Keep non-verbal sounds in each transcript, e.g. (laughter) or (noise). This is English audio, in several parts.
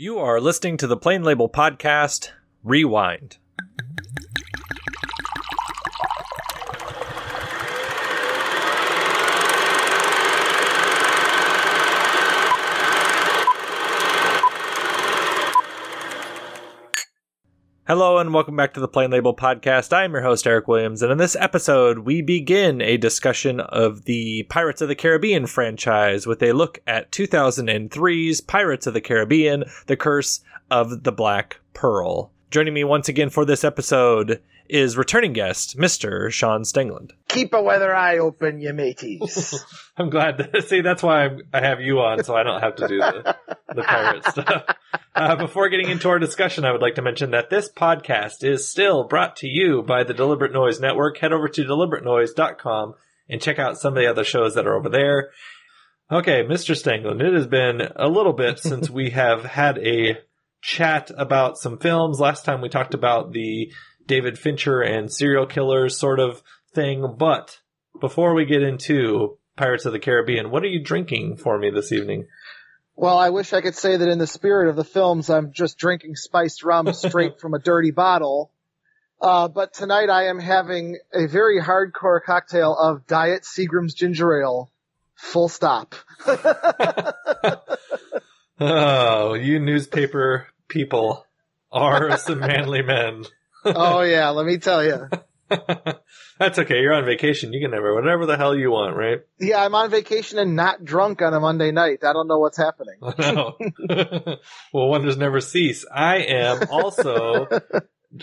You are listening to the Plain Label Podcast Rewind. Hello and welcome back to the Plain Label Podcast. I am your host, Eric Williams, and in this episode, we begin a discussion of the Pirates of the Caribbean franchise with a look at 2003's Pirates of the Caribbean The Curse of the Black Pearl. Joining me once again for this episode is returning guest, Mr. Sean Stangland. Keep a weather eye open, you mateys. (laughs) I'm glad to (laughs) see that's why I'm, I have you on, so I don't have to do the, the pirate (laughs) stuff. Uh, before getting into our discussion, I would like to mention that this podcast is still brought to you by the Deliberate Noise Network. Head over to deliberatenoise.com and check out some of the other shows that are over there. Okay, Mr. Stangland, it has been a little bit since we have had a chat about some films. Last time we talked about the David Fincher and serial killers sort of thing, but before we get into Pirates of the Caribbean, what are you drinking for me this evening? well, I wish I could say that in the spirit of the films, I'm just drinking spiced rum (laughs) straight from a dirty bottle. Uh, but tonight I am having a very hardcore cocktail of Diet Seagram's Ginger Ale. Full stop. (laughs) (laughs) Oh, you newspaper people are some manly men. oh yeah, let me tell you. (laughs) That's okay. You're on vacation. You can never whatever the hell you want, right? Yeah, I'm on vacation and not drunk on a Monday night. I don't know what's happening. (laughs) No. (laughs) well, wonders never cease. I am also.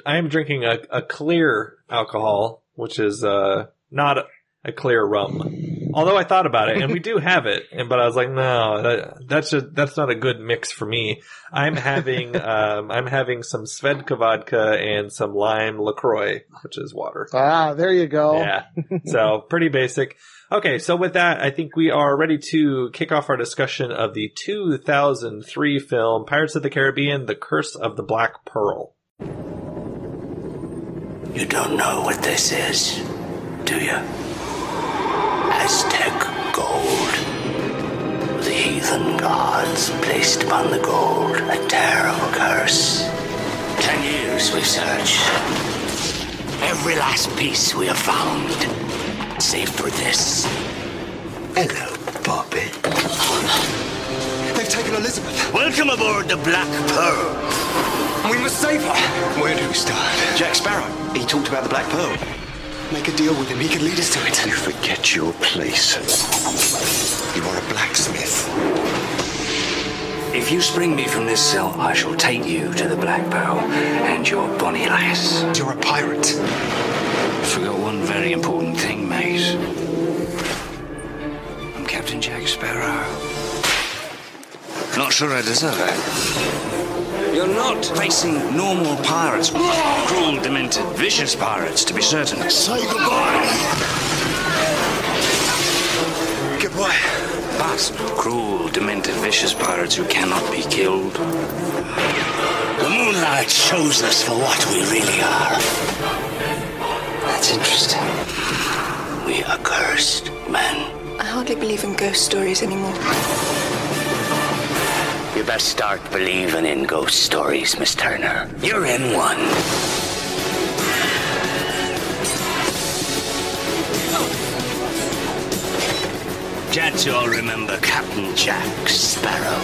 I am drinking a, a clear alcohol, which is uh, not a, a clear rum. Although I thought about it, and we (laughs) do have it, and but I was like, no, that, that's just that's not a good mix for me. I'm having (laughs) um, I'm having some Svedka vodka and some lime Lacroix, which is water. Ah, there you go. Yeah. So (laughs) pretty basic. Okay, so with that, I think we are ready to kick off our discussion of the 2003 film Pirates of the Caribbean: The Curse of the Black Pearl. You don't know what this is, do you? Aztec gold. The heathen gods placed upon the gold a terrible curse. Ten years we've searched. Every last piece we have found, save for this. Hello, Bobby. They've taken Elizabeth, Welcome aboard the Black Pearl. we must save her. Where do we start? Jack Sparrow. He talked about the Black Pearl. Make a deal with him. He can lead us to it. You forget your place. You are a blacksmith. If you spring me from this cell, I shall take you to the Black Pearl and your bonny lass. You're a pirate. Forgot one very important thing, mate. I'm Captain Jack Sparrow. Not sure I deserve it. You're not facing normal pirates. Cruel, demented, vicious pirates, to be certain. Say goodbye. Goodbye. But cruel, demented, vicious pirates who cannot be killed. The moonlight shows us for what we really are. That's interesting. We are cursed men. I hardly believe in ghost stories anymore. You best start believing in ghost stories, Miss Turner. You're in one. Gents, you all remember Captain Jack Sparrow.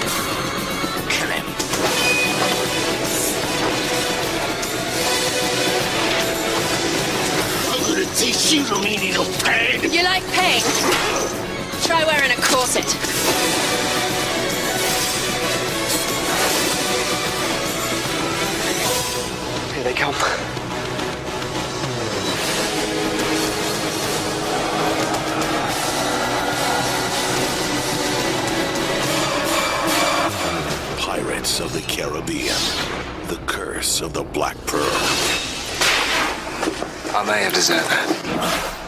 Kill him. I'm gonna teach you to meaning of pain. You like pain? Try wearing a corset. Here they come. Pirates of the Caribbean. The Curse of the Black Pearl. I may have deserved that.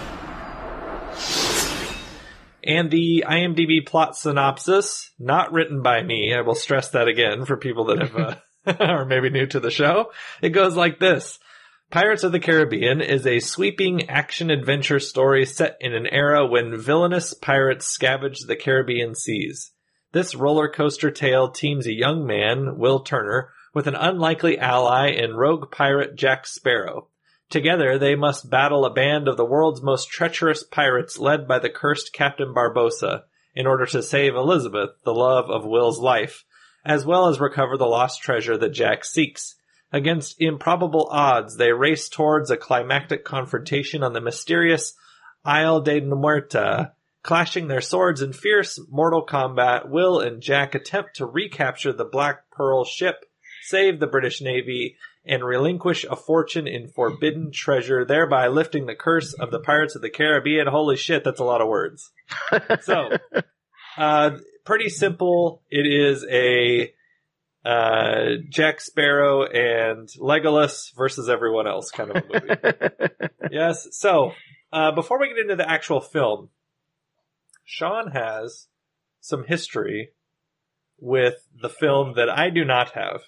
And the IMDb plot synopsis, not written by me. I will stress that again for people that have, uh, (laughs) are maybe new to the show. It goes like this. Pirates of the Caribbean is a sweeping action adventure story set in an era when villainous pirates scavenge the Caribbean seas. This roller coaster tale teams a young man, Will Turner, with an unlikely ally in rogue pirate Jack Sparrow. Together, they must battle a band of the world's most treacherous pirates led by the cursed Captain Barbossa in order to save Elizabeth, the love of Will's life, as well as recover the lost treasure that Jack seeks. Against improbable odds, they race towards a climactic confrontation on the mysterious Isle de Muerta. Clashing their swords in fierce mortal combat, Will and Jack attempt to recapture the Black Pearl ship, save the British Navy, and relinquish a fortune in forbidden treasure, thereby lifting the curse of the Pirates of the Caribbean. Holy shit, that's a lot of words. (laughs) so, uh, pretty simple. It is a uh, Jack Sparrow and Legolas versus everyone else kind of a movie. (laughs) yes. So, uh, before we get into the actual film, Sean has some history with the film that I do not have.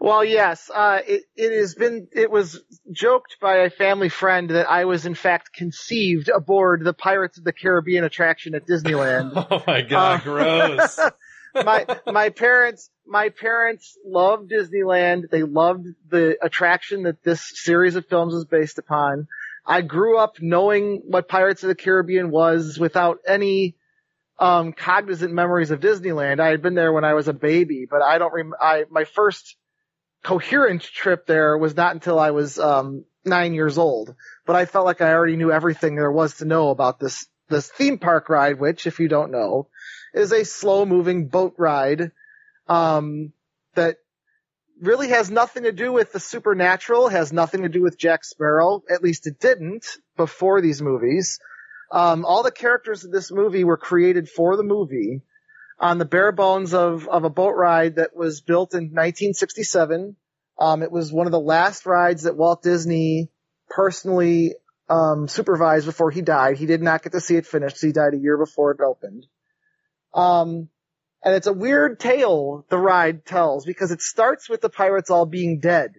Well, yes, uh, it, it has been, it was joked by a family friend that I was in fact conceived aboard the Pirates of the Caribbean attraction at Disneyland. (laughs) Oh my god, Uh, gross. (laughs) my, my parents, my parents loved Disneyland. They loved the attraction that this series of films is based upon. I grew up knowing what Pirates of the Caribbean was without any, um, cognizant memories of Disneyland. I had been there when I was a baby, but I don't rem- I, my first coherent trip there was not until I was um, nine years old. But I felt like I already knew everything there was to know about this this theme park ride, which, if you don't know, is a slow moving boat ride um, that really has nothing to do with the supernatural, has nothing to do with Jack Sparrow. At least it didn't before these movies. Um, all the characters of this movie were created for the movie on the bare bones of, of a boat ride that was built in 1967. Um, it was one of the last rides that Walt Disney personally um, supervised before he died. He did not get to see it finished. He died a year before it opened. Um, and it's a weird tale the ride tells because it starts with the pirates all being dead,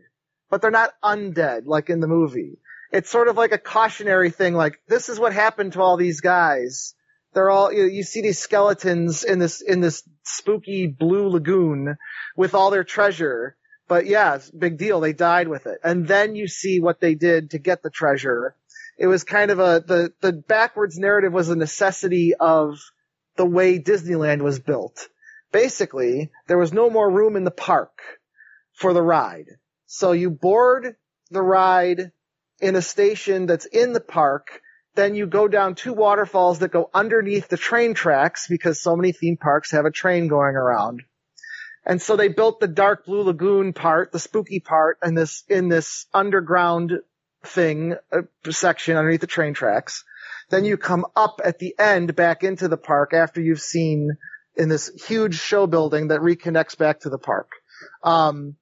but they're not undead like in the movie. It's sort of like a cautionary thing, like this is what happened to all these guys they're all you, you see these skeletons in this in this spooky blue lagoon with all their treasure. But yeah big deal. They died with it. And then you see what they did to get the treasure. It was kind of a the the backwards narrative was a necessity of the way disneyland was built. Basically there was no more room in the park for the ride. So you board the ride in a station that's in the park then you go down two waterfalls that go underneath the train tracks because so many theme parks have a train going around. And so they built the dark blue lagoon part, the spooky part, and this in this underground thing uh, section underneath the train tracks. Then you come up at the end back into the park after you've seen in this huge show building that reconnects back to the park. Um,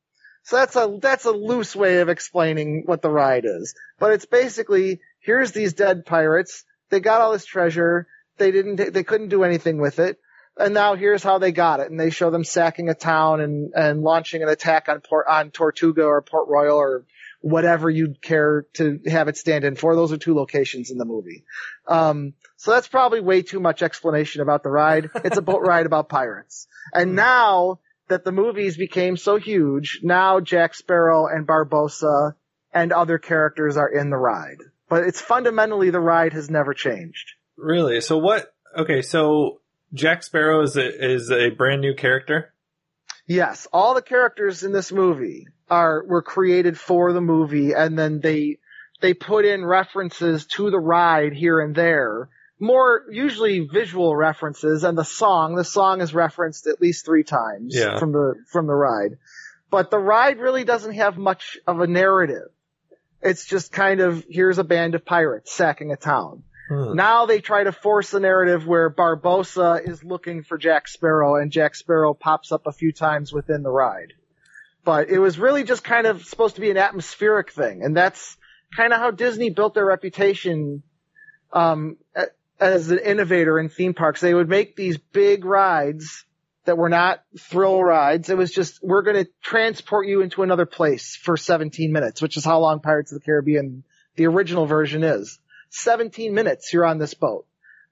so that's a that's a loose way of explaining what the ride is, but it's basically here's these dead pirates. They got all this treasure. They didn't, they couldn't do anything with it. And now here's how they got it. And they show them sacking a town and, and launching an attack on Port, on Tortuga or Port Royal or whatever you'd care to have it stand in for. Those are two locations in the movie. Um, so that's probably way too much explanation about the ride. It's a boat (laughs) ride about pirates. And now that the movies became so huge, now Jack Sparrow and Barbossa and other characters are in the ride but it's fundamentally the ride has never changed. Really? So what? Okay, so Jack Sparrow is a, is a brand new character. Yes, all the characters in this movie are were created for the movie, and then they they put in references to the ride here and there. More usually visual references, and the song. The song is referenced at least three times Yeah. from the from the ride. But the ride really doesn't have much of a narrative. It's just kind of here's a band of pirates sacking a town. Hmm. Now they try to force a narrative where Barbossa is looking for Jack Sparrow and Jack Sparrow pops up a few times within the ride. But it was really just kind of supposed to be an atmospheric thing. And that's kind of how Disney built their reputation, um, as an innovator in theme parks. They would make these big rides that were not thrill rides. It was just, we're going to transport you into another place for 17 minutes, which is how long Pirates of the Caribbean, the original version is. 17 minutes you're on this boat.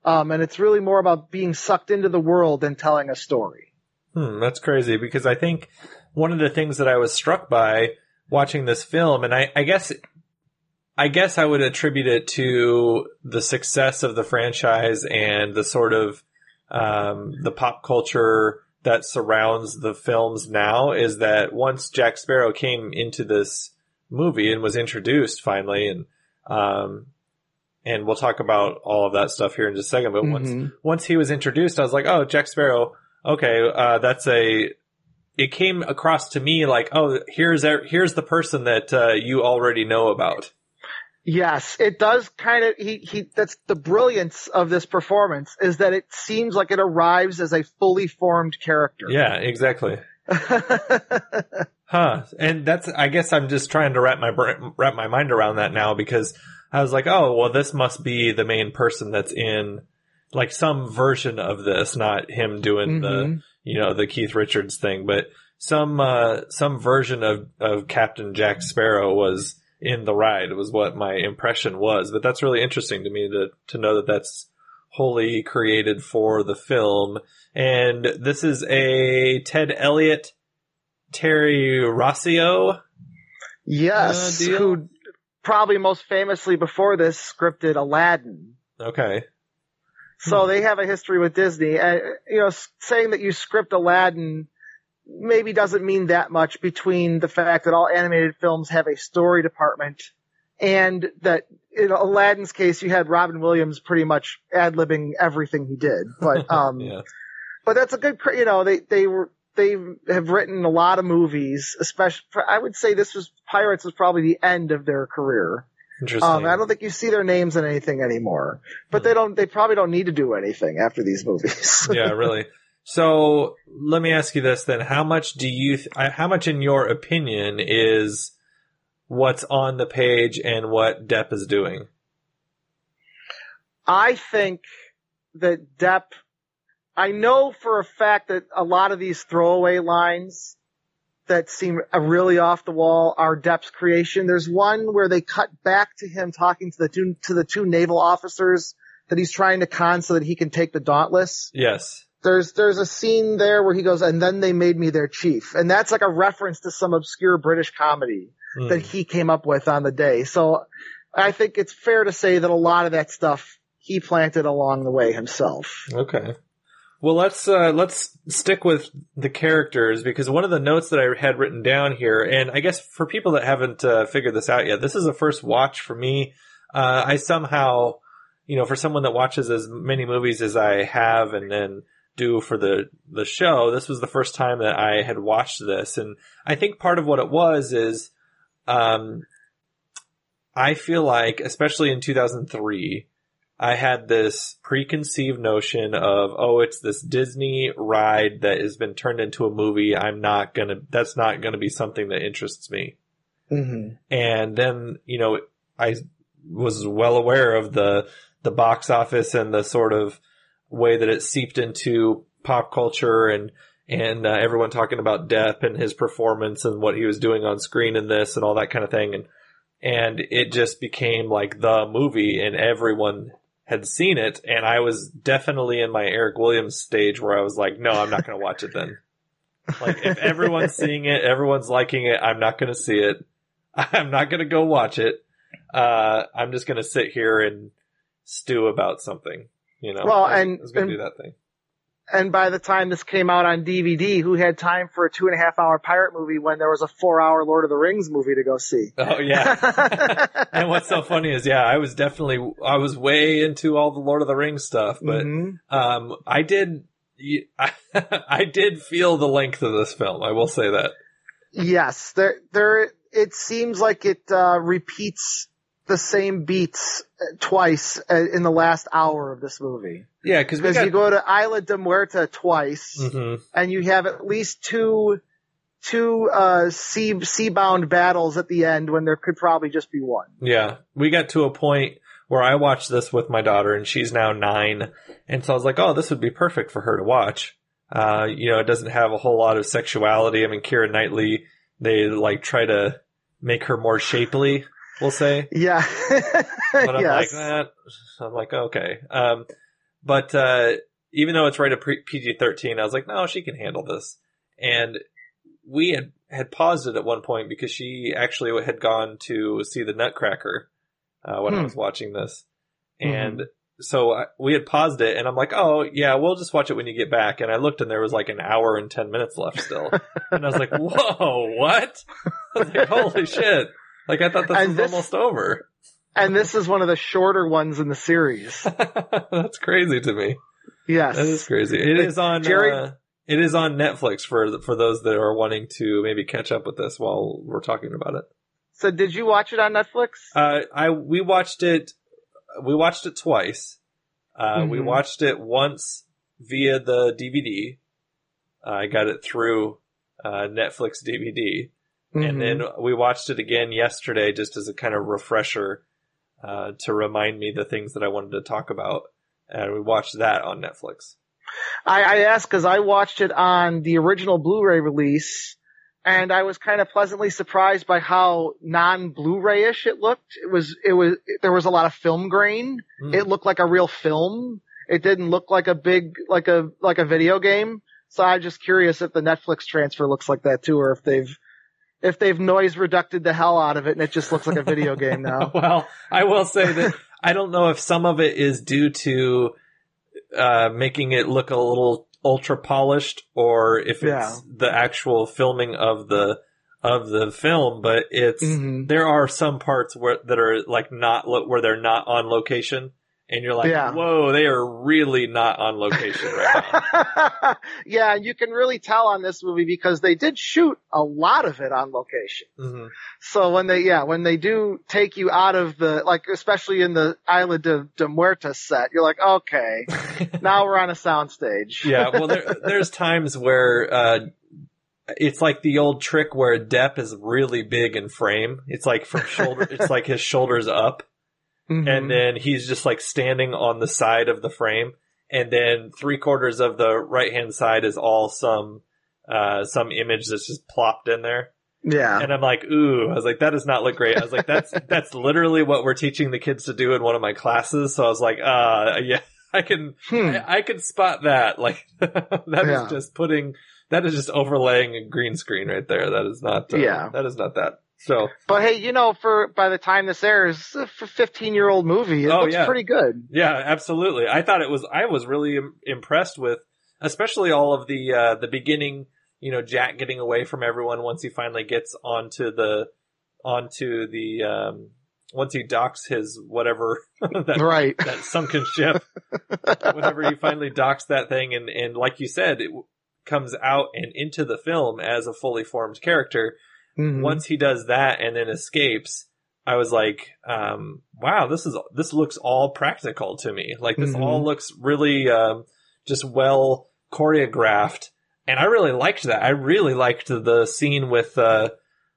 Um, and it's really more about being sucked into the world than telling a story. Hmm, that's crazy because I think one of the things that I was struck by watching this film, and I, I guess, I guess I would attribute it to the success of the franchise and the sort of um, the pop culture that surrounds the films now is that once Jack Sparrow came into this movie and was introduced finally, and um, and we'll talk about all of that stuff here in just a second. But once Mhm. once he was introduced, I was like, oh, Jack Sparrow. Okay, uh, that's a. It came across to me like, oh, here's a, here's the person that uh, you already know about. Yes, it does kind of, he, he, that's the brilliance of this performance is that it seems like it arrives as a fully formed character. Yeah, exactly. (laughs) Huh. And that's, I guess I'm just trying to wrap my, wrap my mind around that now because I was like, oh, well, this must be the main person that's in like some version of this, not him doing the, Mhm. you know, the Keith Richards thing, but some, uh, some version of, of Captain Jack Sparrow was in the ride was what my impression was. But that's really interesting to me to, to know that that's wholly created for the film. And this is a Ted Elliott Terry Rossio. yes, Uh, who probably most famously before this scripted Aladdin. Okay. So they have a history with Disney. And, you know, saying that you script Aladdin maybe doesn't mean that much between the fact that all animated films have a story department and that in Aladdin's case, you had Robin Williams pretty much ad-libbing everything he did. But, (laughs) um, Yeah. but that's a good, you know, they, they were, they have written a lot of movies, especially, I would say this was, Pirates was probably the end of their career. Interesting. Um, I don't think you see their names in anything anymore, but they don't, they probably don't need to do anything after these movies. (laughs) yeah, really. So let me ask you this then: How much do you? Th- how much, in your opinion, is what's on the page and what Depp is doing? I think that Depp, I know for a fact that a lot of these throwaway lines that seem really off the wall are Depp's creation. There's one where they cut back to him talking to the two, to the two naval officers that he's trying to con so that he can take the Dauntless. Yes. There's, there's a scene there where he goes, and then they made me their chief. And that's like a reference to some obscure British comedy Hmm. that he came up with on the day. So I think it's fair to say that a lot of that stuff he planted along the way himself. Okay. Well, let's uh, let's stick with the characters because one of the notes that I had written down here, and I guess for people that haven't uh, figured this out yet, this is a first watch for me. Uh, I somehow, you know, for someone that watches as many movies as I have, and then do for the the show, this was the first time that I had watched this, and I think part of what it was is, um, I feel like, especially in 2003. I had this preconceived notion of, oh, it's this Disney ride that has been turned into a movie. I'm not gonna, that's not gonna be something that interests me. Mm-hmm. And then, you know, I was well aware of the, the box office and the sort of way that it seeped into pop culture and, and uh, everyone talking about Depp and his performance and what he was doing on screen in this and all that kind of thing. And, and it just became like the movie and everyone had seen it. And I was definitely in my Eric Williams stage where I was like, no, I'm not going to watch it then. Like if everyone's seeing it, everyone's liking it, I'm not going to see it. (laughs) I'm not going to go watch it. Uh, I'm just going to sit here and stew about something, you know? Well, and- I was going to and- do that thing. And by the time this came out on DVD, who had time for a two and a half hour pirate movie when there was a four hour Lord of the Rings movie to go see? Oh yeah. (laughs) and what's so funny is, yeah, I was definitely, I was way into all the Lord of the Rings stuff, but, Mhm. um, I did, (laughs) I did feel the length of this film. I will say that. Yes, there, there, it seems like it, uh, repeats the same beats uh, twice uh, in the last hour of this movie. Yeah, cause we got, you go to Isla de Muerta twice, Mhm. and you have at least two, two, uh, sea, sea-bound battles at the end when there could probably just be one. Yeah, we got to a point where I watched this with my daughter, and she's now nine, and so I was like, "Oh, this would be perfect for her to watch." Uh, you know, it doesn't have a whole lot of sexuality. I mean, Keira Knightley, they like try to make her more shapely. We'll say, Yeah. (laughs) but I'm yes. like, eh. I'm like, okay. Um, but uh, even though it's rated PG thirteen, I was like, no, she can handle this. And we had had paused it at one point because she actually had gone to see the Nutcracker uh, when I Hmm. was watching this, and so I, we had paused it, and I'm like, oh yeah, we'll just watch it when you get back. And I looked, and there was like an hour and ten minutes left still, and I was like, (laughs) whoa, what? (laughs) I was like, holy shit! Like I thought this And was this- almost over. And this is one of the shorter ones in the series. (laughs) That's crazy to me. Yes. That is crazy. It is on. Jerry- uh, it is on Netflix for for those that are wanting to maybe catch up with this while we're talking about it. So did you watch it on Netflix? Uh, I we watched it. We watched it twice. Uh, We Mhm. watched it once via the DVD. I got it through uh, Netflix DVD, and Mhm. then we watched it again yesterday just as a kind of refresher uh, to remind me the things that I wanted to talk about. And we watched that on Netflix. I, I asked because I watched it on the original Blu-ray release, and I was kind of pleasantly surprised by how non-Blu-ray-ish it looked. It was, it was, there was a lot of film grain. Mm. It looked like a real film. It didn't look like a big, like a, like a video game. So I'm just curious if the Netflix transfer looks like that too, or if they've, if they've noise reducted the hell out of it and it just looks like a video (laughs) game now. well, I will say that I don't know if some of it is due to uh, making it look a little ultra polished, or if it's Yeah. the actual filming of the of the film. But it's Mhm. there are some parts where that are like not lo- where they're not on location, and you're like, Yeah. whoa, they are really not on location right now. (laughs) yeah, and you can really tell on this movie because they did shoot a lot of it on location. Mhm. So when they, yeah, when they do take you out of the, like, especially in the Isla de, de Muertos set, you're like, okay, (laughs) now we're on a soundstage. yeah, well, there, there's times where uh, it's like the old trick where Depp is really big in frame. It's like from shoulder, it's like his shoulders up, Mhm. and then he's just like standing on the side of the frame, and then three quarters of the right hand side is all some uh, some image that's just plopped in there. yeah. And I'm like, ooh, I was like, that does not look great. I was like, that's, (laughs) that's literally what we're teaching the kids to do in one of my classes. So I was like, uh, yeah, I can, Hmm. I, I can spot that. Like, (laughs) that is Yeah. just putting, that is just overlaying a green screen right there. That is not, uh, Yeah. that is not that. So, But hey, you know, for, by the time this airs, for 15 year old movie, it Oh, looks yeah. pretty good. yeah, absolutely. I thought it was, I was really im- impressed with, especially all of the, uh, the beginning, you know, Jack getting away from everyone once he finally gets onto the, onto the, um, once he docks his whatever (laughs) that Right. that sunken ship. (laughs) Whenever he finally docks that thing, and and like you said, it w- comes out and into the film as a fully formed character. Mhm. Once he does that and then escapes, I was like, um, wow, this is this looks all practical to me. Like this Mhm. all looks really um, just well choreographed, and I really liked that. I really liked the scene with. Uh,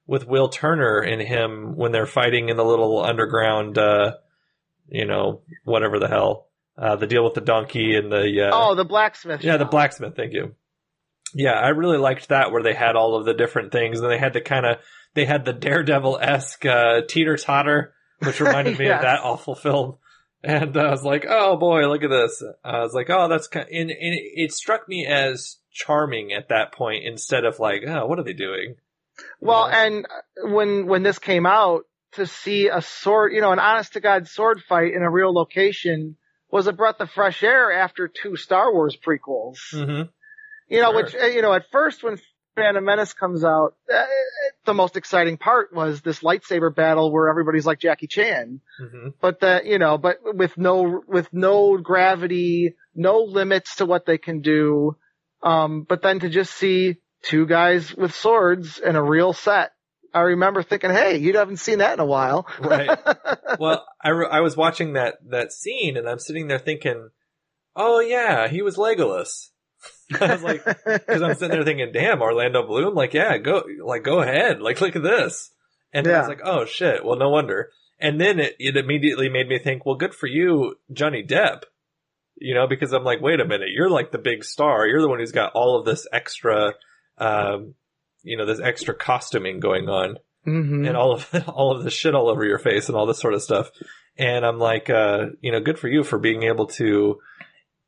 with Will Turner and him when they're fighting in the little underground, uh, you know, whatever the hell, uh, the deal with the donkey and the, uh, oh, the blacksmith. yeah, the blacksmith. Thank you. Yeah, I really liked that where they had all of the different things and they had the kind of, they had the Daredevil esque, uh, teeter totter, which reminded (laughs) me of that awful film. And I was like, oh boy, look at this. I was like, oh, that's kind and, and it struck me as charming at that point instead of like, oh, what are they doing? Well, Yeah. and when when this came out, to see a sword, you know, an honest to god sword fight in a real location was a breath of fresh air after two Star Wars prequels. hmm You know, Sure. which uh, you know, at first when Phantom Menace comes out, uh, the most exciting part was this lightsaber battle where everybody's like Jackie Chan. hmm But the you know, but with no with no gravity, no limits to what they can do. Um, but then to just see two guys with swords in a real set. I remember thinking, hey, you haven't seen that in a while. Right. (laughs) well, I, re- I was watching that, that scene and I'm sitting there thinking, oh yeah, he was Legolas. (laughs) I was like, cause I'm sitting there thinking, damn, Orlando Bloom, like, yeah, go, like, go ahead. Like, look at this. And then I was like, oh shit, well, no wonder. And then it, it immediately made me think, well, good for you, Johnny Depp. You know, because I'm like, wait a minute, you're like the big star. You're the one who's got all of this extra, um, you know, this extra costuming going on hmm and all of (laughs) all of the shit all over your face and all this sort of stuff. And I'm like, uh, you know, good for you for being able to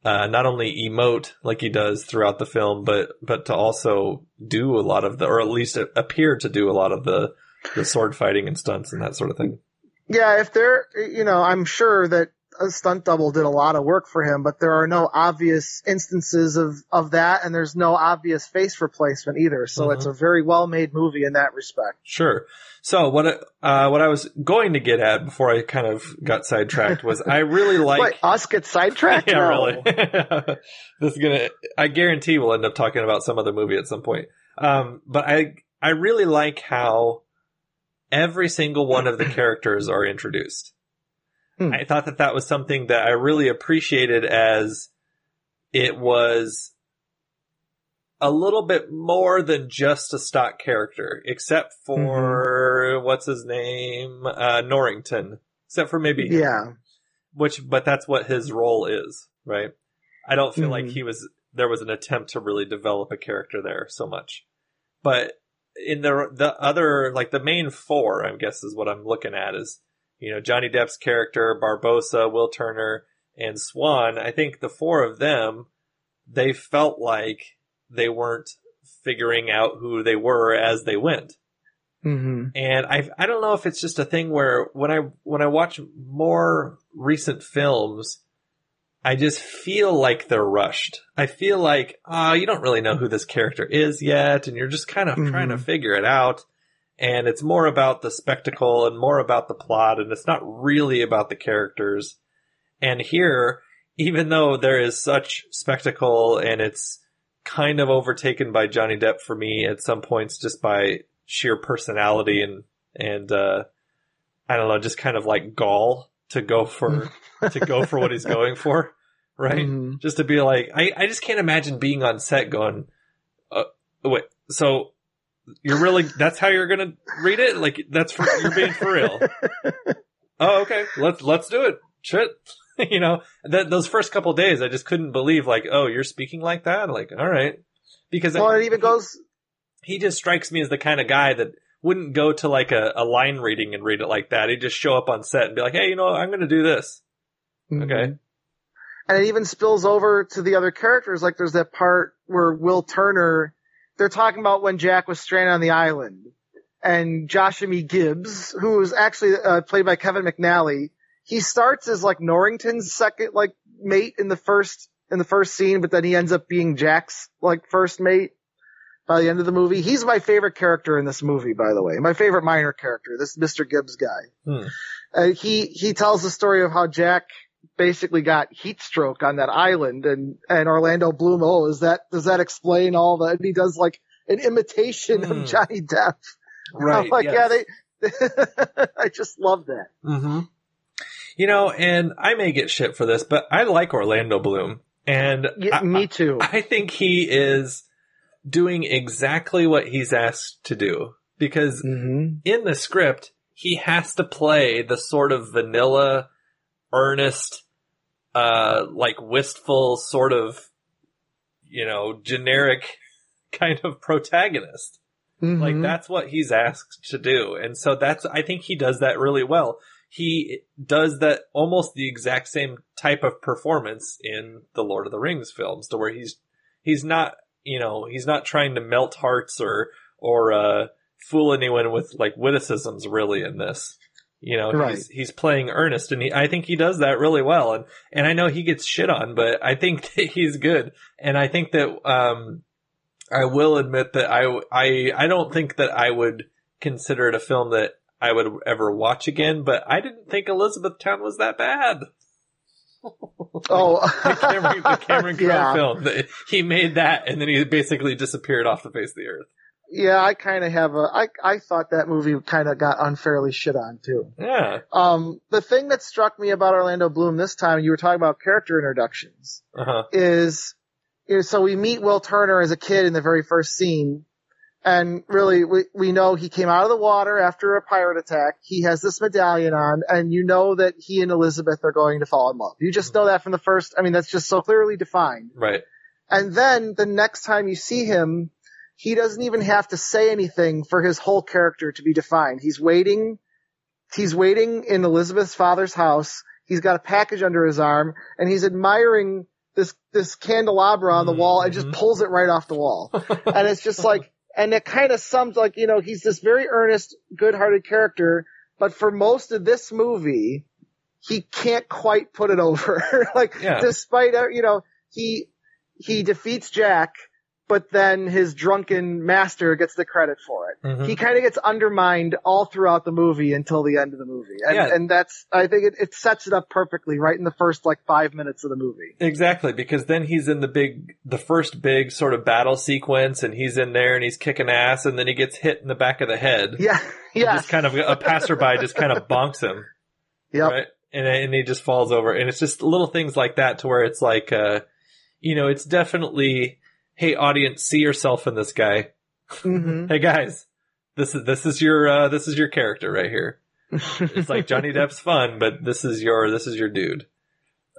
uh, not only emote like he does throughout the film, but but to also do a lot of the, or at least appear to do a lot of the the sword fighting and stunts and that sort of thing. Yeah, if they're, you know, I'm sure that a stunt double did a lot of work for him, but there are no obvious instances of, of that, and there's no obvious face replacement either. So it's a very well made movie in that respect. Sure. So what uh, what I was going to get at before I kind of got sidetracked was I really (laughs) like. What, us get sidetracked? (laughs) yeah, really. (laughs) this is gonna. I guarantee we'll end up talking about some other movie at some point. Um, but I I really like how every single one of the characters are introduced. Hmm. I thought that that was something that I really appreciated as it was a little bit more than just a stock character, except for what's his name, uh, Norrington, except for maybe him Yeah. which but that's what his role is right i don't feel like Mhm. he was there was an attempt to really develop a character there so much but in the the other like the main four i guess is what i'm looking at is you know johnny depp's character barbossa will turner and swan i think the four of them they felt like they weren't figuring out who they were as they went hmm and I I don't know if it's just a thing where when I when I watch more recent films, I just feel like they're rushed. I feel like ah, you don't really know who this character is yet, and you're just kind of Mhm. trying to figure it out. And it's more about the spectacle and more about the plot, and it's not really about the characters. And here, even though there is such spectacle and it's kind of overtaken by Johnny Depp for me at some points just by sheer personality and and uh I don't know, just kind of like gall to go for (laughs) to go for what he's going for, right? Mhm. Just to be like, I I just can't imagine being on set going, uh, wait, so you're really that's how you're gonna read it? Like that's for you're being for real? (laughs) oh, okay, let's let's do it. Shit. (laughs) you know, that those first couple days, I just couldn't believe, like, oh, you're speaking like that. Like, all right, because Well, I- it even goes. he just strikes me as the kind of guy that wouldn't go to like a, a line reading and read it like that. He'd just show up on set and be like, "Hey, you know, I'm going to do this." Mm-hmm. Okay. and it even spills over to the other characters. Like there's that part where Will Turner, they're talking about when Jack was stranded on the island, and Joshua E. Gibbs, who is actually uh, played by Kevin McNally, he starts as like Norrington's second like mate in the first in the first scene, but then he ends up being Jack's like first mate by the end of the movie. He's my favorite character in this movie, by the way. My favorite minor character, this Mr. Gibbs guy. Hmm. Uh, he he tells the story of how Jack basically got heat stroke on that island and and Orlando Bloom oh is that does that explain all that and he does like an imitation Hmm. of Johnny Depp Right. I'm like yes. yeah they (laughs) I just love that Mm-hmm. You know, and I may get shit for this, but I like Orlando Bloom, and yeah, I, me too I think he is doing exactly what he's asked to do because mm-hmm. in the script he has to play the sort of vanilla, earnest, uh, like wistful sort of, you know, generic (laughs) kind of protagonist. Mm-hmm. Like that's what he's asked to do. And so that's, I think he does that really well. He does that almost the exact same type of performance in the Lord of the Rings films to where he's, he's not, you know, he's not trying to melt hearts or, or, uh, fool anyone with like witticisms really in this. You know, Right. he's, he's playing earnest and he, I think he does that really well. And, and I know he gets shit on, but I think (laughs) that he's good. And I think that, um, I will admit that I, I, I don't think that I would consider it a film that I would ever watch again, but I didn't think Elizabethtown was that bad. (laughs) oh (laughs) The Cameron, the Cameron Crowe yeah film. that He made that and then he basically disappeared off the face of the earth. Yeah I kind of have a I I thought that movie kind of got unfairly shit on too Yeah. um the thing that struck me about Orlando Bloom this time you were talking about character introductions Uh huh. is, is so we meet Will Turner as a kid in the very first scene. And really, we, we know he came out of the water after a pirate attack. He has this medallion on, and you know that he and Elizabeth are going to fall in love. You just know that from the first, I mean, that's just so clearly defined. Right. And then the next time you see him, he doesn't even have to say anything for his whole character to be defined. He's waiting, he's waiting in Elizabeth's father's house. He's got a package under his arm, and he's admiring this this candelabra on the wall and just mm-hmm. pulls it right off the wall. (laughs) and it's just like, and it kind of sums like, you know, he's this very earnest, good-hearted character, but for most of this movie, he can't quite put it over. (laughs) like, Yeah. despite, you know, he, he defeats Jack, but then his drunken master gets the credit for it. Mhm. He kind of gets undermined all throughout the movie until the end of the movie. And, Yeah. and that's, I think it, it sets it up perfectly right in the first like five minutes of the movie. Exactly, because then he's in the big, the first big sort of battle sequence, and he's in there and he's kicking ass, and then he gets hit in the back of the head. Yeah. Yeah. Just kind of a passerby just kind of bonks him, Yep. right? And and he just falls over, and it's just little things like that to where it's like, uh, you know, it's definitely, hey, audience, see yourself in this guy. hmm Hey guys, this is this is your uh, this is your character right here. it's like (laughs) Johnny Depp's fun, but this is your this is your dude.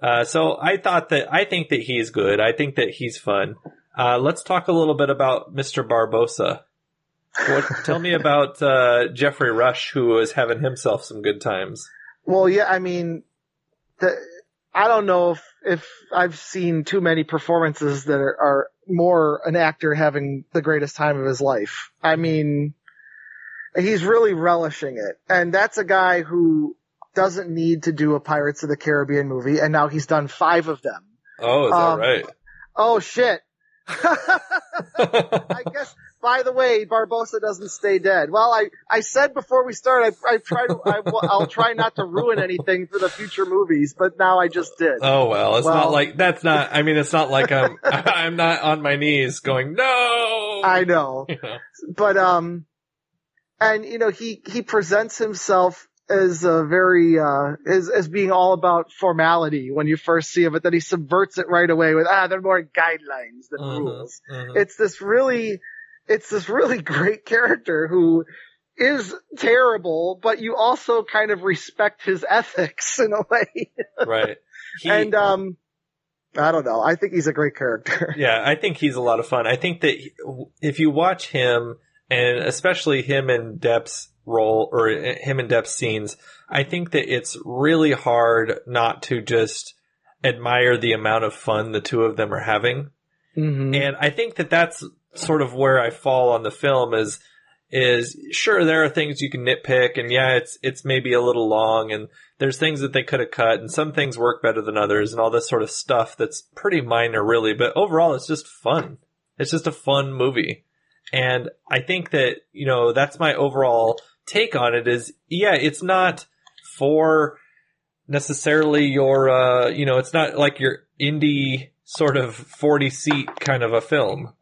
Uh, so I thought that I think that he's good. I think that he's fun. Uh, let's talk a little bit about Mr. Barbossa. What, tell me (laughs) about uh, Geoffrey Rush, who was having himself some good times. Well, yeah, I mean, the, I don't know if, if I've seen too many performances that are, are more an actor having the greatest time of his life. I mean, he's really relishing it. And that's a guy who doesn't need to do a Pirates of the Caribbean movie, and now he's done five of them. Oh, is Um, that right? Oh shit. (laughs) I guess. By the way, Barbossa doesn't stay dead. Well, I, I said before we start, I, I try to, I, will try not to ruin anything for the future movies, but now I just did. Oh well, it's Well- not like that's not. I mean, it's not like I'm (laughs) (laughs) I'm not on my knees going no. I know, (laughs) You know? but um, and you know he he presents himself as a very uh as as being all about formality when you first see him, but then he subverts it right away with ah they're more guidelines than Mhm, rules. mhm. it's this really it's this really great character who is terrible, but you also kind of respect his ethics in a way. right. (laughs) He- and um I don't know. I think he's a great character. (laughs) Yeah, I think he's a lot of fun. I think that he- if you watch him, and especially him and Depp's role, or him and Depp's scenes, I think that it's really hard not to just admire the amount of fun the two of them are having. Mm-hmm. And I think that that's sort of where I fall on the film is, is sure there are things you can nitpick and yeah, it's, it's maybe a little long and there's things that they could have cut and some things work better than others and all this sort of stuff that's pretty minor really, but overall it's just fun. It's just a fun movie. And I think that, you know, that's my overall take on it is, yeah, it's not for necessarily your, uh, you know, it's not like your indie sort of 40 seat kind of a film.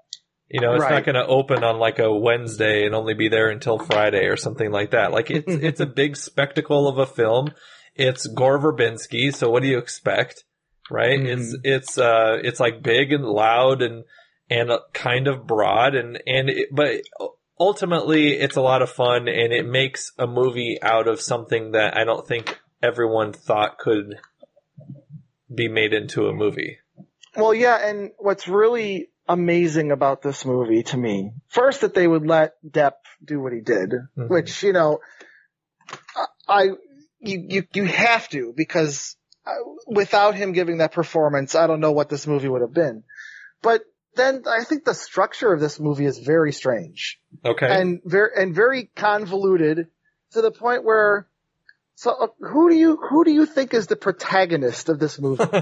You know, it's not going to open on like a Wednesday and only be there until Friday or something like that. Like it's, (laughs) it's a big spectacle of a film. It's Gore Verbinski. So what do you expect? Right? It's, it's, uh, it's like big and loud and, and uh, kind of broad and, and, it, but ultimately it's a lot of fun and it makes a movie out of something that I don't think everyone thought could be made into a movie. Well, yeah, and what's really amazing about this movie to me, first that they would let Depp do what he did, Mhm. which you know, I you you you have to because uh, without him giving that performance, I don't know what this movie would have been. But then I think the structure of this movie is very strange Okay. and very and very convoluted to the point where. So uh, who do you who do you think is the protagonist of this movie? (laughs)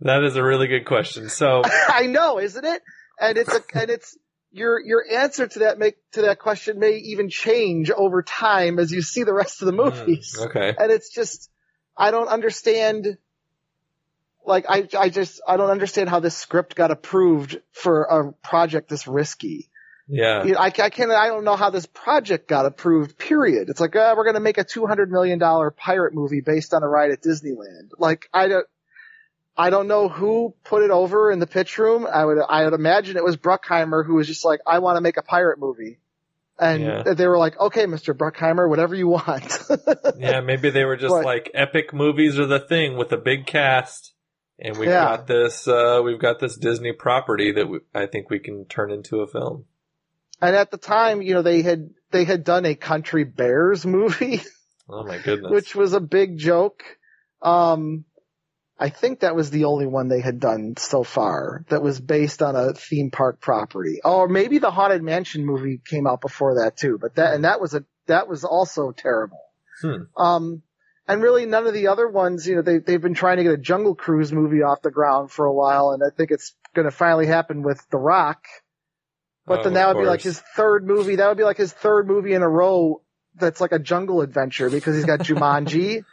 that is a really good question. So, (laughs) I know, isn't it? And it's a, and it's your your answer to that make to that question may even change over time as you see the rest of the movies. Mm, okay. And it's just I don't understand. Like I I just I don't understand how this script got approved for a project this risky. Yeah. You know, I, I can't I don't know how this project got approved. Period. It's like uh, we're gonna make a two hundred million dollar pirate movie based on a ride at Disneyland. Like I don't. I don't know who put it over in the pitch room. I would I would imagine it was Bruckheimer who was just like, I want to make a pirate movie. And Yeah. they were like, okay, Mr. Bruckheimer, whatever you want. (laughs) Yeah, maybe they were just But- like epic movies are the thing with a big cast. And we've Yeah. got this, uh, we've got this Disney property that we, I think we can turn into a film. and at the time, you know, they had, they had done a Country Bears movie, Oh my goodness. (laughs) which was a big joke. Um, I think that was the only one they had done so far that was based on a theme park property. Or maybe the Haunted Mansion movie came out before that too, but that, and that was a, that was also terrible. Hmm. Um, and really none of the other ones, you know, they, they've been trying to get a Jungle Cruise movie off the ground for a while, and I think it's going to finally happen with The Rock. But Oh, then that would be like his third movie. That would be like his third movie in a row that's like a jungle adventure because he's got (laughs) Jumanji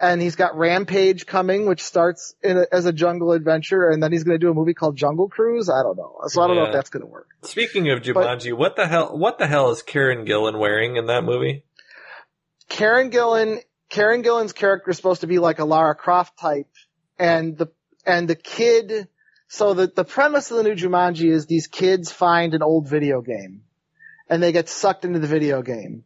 and he's got Rampage coming, which starts in a, as a jungle adventure, and then he's going to do a movie called Jungle Cruise. I don't know. So I don't know if that's going to work. Speaking of Jumanji, what the hell? What the hell is Karen Gillan wearing in that movie? Karen Gillan, Karen Gillan's character is supposed to be like a Lara Croft type, and the and the kid. So the the premise of the new Jumanji is these kids find an old video game, and they get sucked into the video game,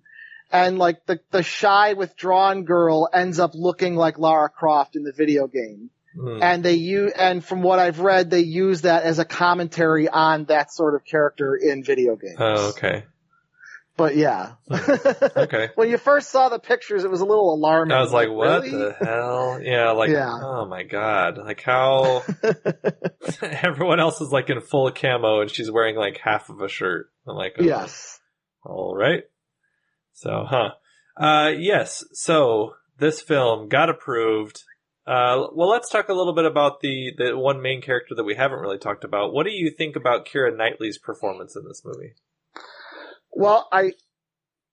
and like the the shy withdrawn girl ends up looking like Lara Croft in the video game, Hmm. and they use and from what I've read, they use that as a commentary on that sort of character in video games. Oh, okay. But yeah. Okay. (laughs) when you first saw the pictures, it was a little alarming. I was like, what really? the hell? Yeah, like, Yeah. oh my god. Like how (laughs) (laughs) everyone else is like in full camo and she's wearing like half of a shirt. I'm like, oh, Yes. All right. So, huh. Uh, yes. So this film got approved. Uh, well, let's talk a little bit about the, the one main character that we haven't really talked about. What do you think about Keira Knightley's performance in this movie? Well, I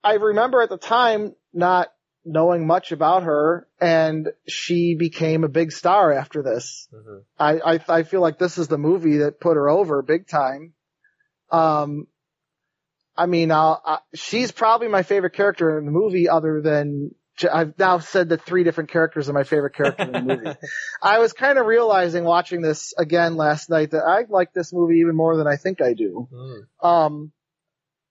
I remember at the time not knowing much about her, and she became a big star after this. Mhm. I I, I feel like this is the movie that put her over big time. Um, I mean, I'll, I, she's probably my favorite character in the movie, other than I've now said that three different characters are my favorite character in the (laughs) movie. I was kind of realizing watching this again last night that I like this movie even more than I think I do. Mm. Um,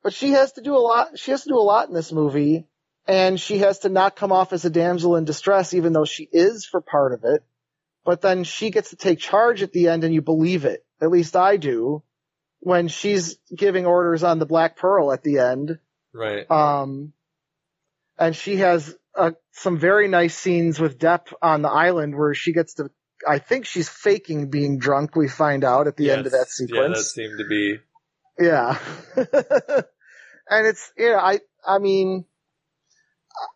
but she has to do a lot. She has to do a lot in this movie, and she has to not come off as a damsel in distress, even though she is for part of it. But then she gets to take charge at the end, and you believe it. At least I do. When she's giving orders on the Black Pearl at the end, Right. um, and she has uh, some very nice scenes with Depp on the island where she gets to. I think she's faking being drunk. We find out at the end of that Yes. Yeah, that sequence. seemed to be. Yeah. (laughs) and it's, yeah, I, I mean,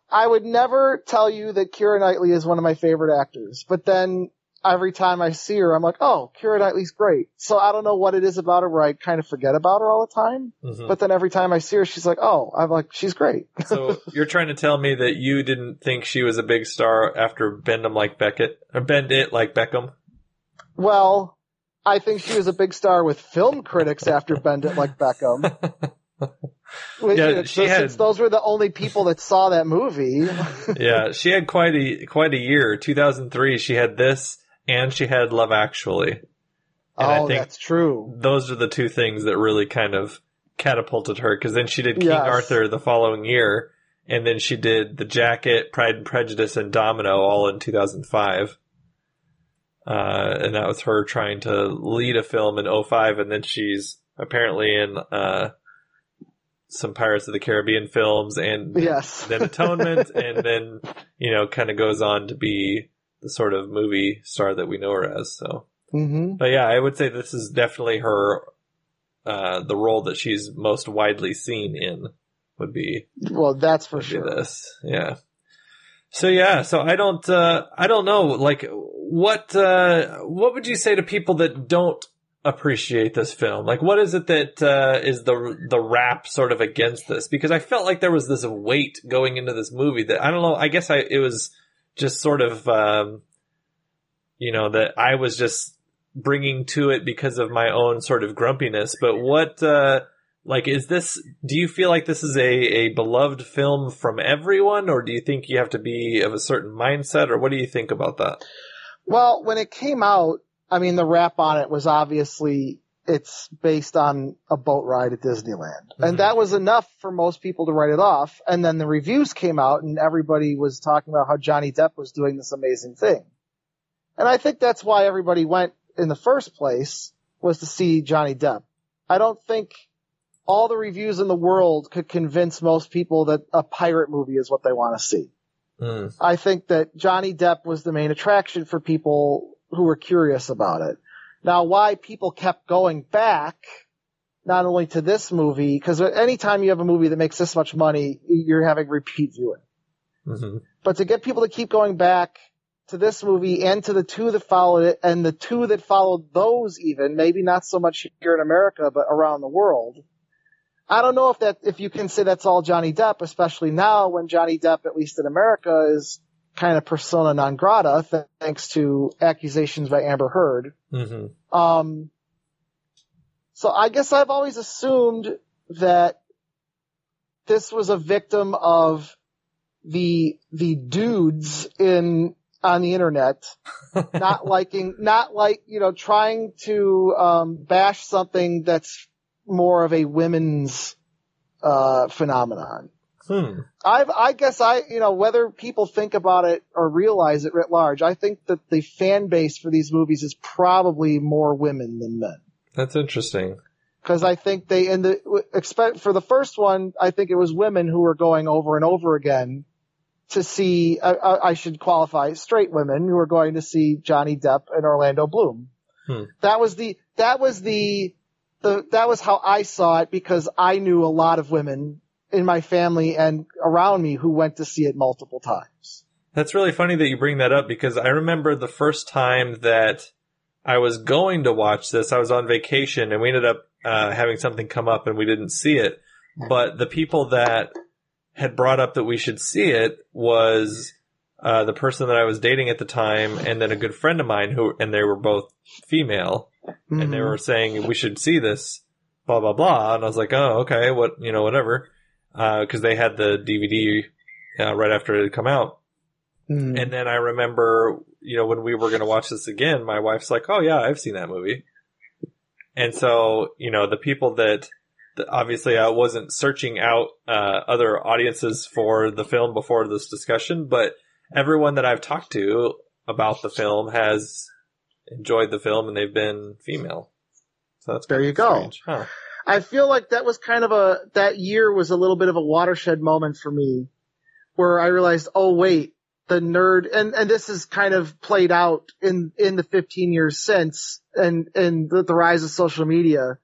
I would never tell you that Keira Knightley is one of my favorite actors, but then every time I see her, I'm like, oh, Keira Knightley's great. So I don't know what it is about her where I kind of forget about her all the time, Mhm. but then every time I see her, she's like, oh, I'm like, she's great. (laughs) So you're trying to tell me that you didn't think she was a big star after Bend 'em like Beckett or Bend It like Beckham? Well, I think she was a big star with film critics after Bend It Like Beckham. (laughs) Which, Yeah, she had- since those were the only people that saw that movie. (laughs) yeah, she had quite a quite a year. 2003, she had this and she had Love Actually. And I oh, think that's true. those are the two things that really kind of catapulted her because then she did King Yes. Arthur the following year, and then she did The Jacket, Pride and Prejudice, and Domino all in 2005. Uh, and that was her trying to lead a film in 05, and then she's apparently in uh, some Pirates of the Caribbean films, and Yes. then Atonement, (laughs) and then you know kind of goes on to be the sort of movie star that we know her as. So. hmm But yeah, I would say this is definitely her, uh, the role that she's most widely seen in would be, Well, that's for sure. this. Yeah. So yeah, so I don't, uh, I don't know, like, what, uh, what would you say to people that don't appreciate this film? Like, what is it that, uh, is the, the rap sort of against this? Because I felt like there was this weight going into this movie that, I don't know, I guess I, it was just sort of, um, you know, that I was just bringing to it because of my own sort of grumpiness. But what, uh, like, is this, do you feel like this is a, a beloved film from everyone, or do you think you have to be of a certain mindset, or what do you think about that? Well, when it came out, I mean, the rap on it was obviously it's based on a boat ride at Disneyland, Mhm. and that was enough for most people to write it off. And then the reviews came out, and everybody was talking about how Johnny Depp was doing this amazing thing. And I think that's why everybody went in the first place was to see Johnny Depp. I don't think all the reviews in the world could convince most people that a pirate movie is what they want to see. Mm. I think that Johnny Depp was the main attraction for people who were curious about it. Now, why people kept going back, not only to this movie, because anytime you have a movie that makes this much money, you're having repeat viewing. hmm But to get people to keep going back to this movie and to the two that followed it and the two that followed those even, maybe not so much here in America, but around the world. I don't know if that, if you can say that's all Johnny Depp, especially now when Johnny Depp, at least in America, is kind of persona non grata th- thanks to accusations by Amber Heard. hmm Um, so I guess I've always assumed that this was a victim of the the dudes in on the internet (laughs) not liking not like you know trying to um, bash something that's more of a women's uh, phenomenon. Hmm. I've, I guess I, you know, whether people think about it or realize it writ large, I think that the fan base for these movies is probably more women than men. That's interesting. Cause I think they, in the, expect, for the first one, I think it was women who were going over and over again to see, I, I I should qualify, straight women who were going to see Johnny Depp and Orlando Bloom. Hmm. That was the, that was the, the, that was how I saw it because I knew a lot of women in my family and around me who went to see it multiple times. That's really funny that you bring that up because I remember the first time that I was going to watch this, I was on vacation and we ended up uh, having something come up and we didn't see it. But the people that had brought up that we should see it was uh, the person that I was dating at the time and then a good friend of mine who, and they were both female and they Mhm. were saying we should see this, blah, blah, blah. And I was like, oh, okay, what, you know, whatever. Uh, cause they had the DVD uh, right after it had come out. Mhm. And then I remember, you know, when we were going to watch this again, my wife's like, "Oh yeah, I've seen that movie." And so, you know, the people that, that obviously I wasn't searching out uh, other audiences for the film before this discussion, but everyone that I've talked to about the film has enjoyed the film and they've been female. So that's There you of go. Huh. I feel like that was kind of a, that year was a little bit of a watershed moment for me where I realized, oh wait, the nerd, and, and this is kind of played out in, in the 15 years since and, and the, the rise of social media,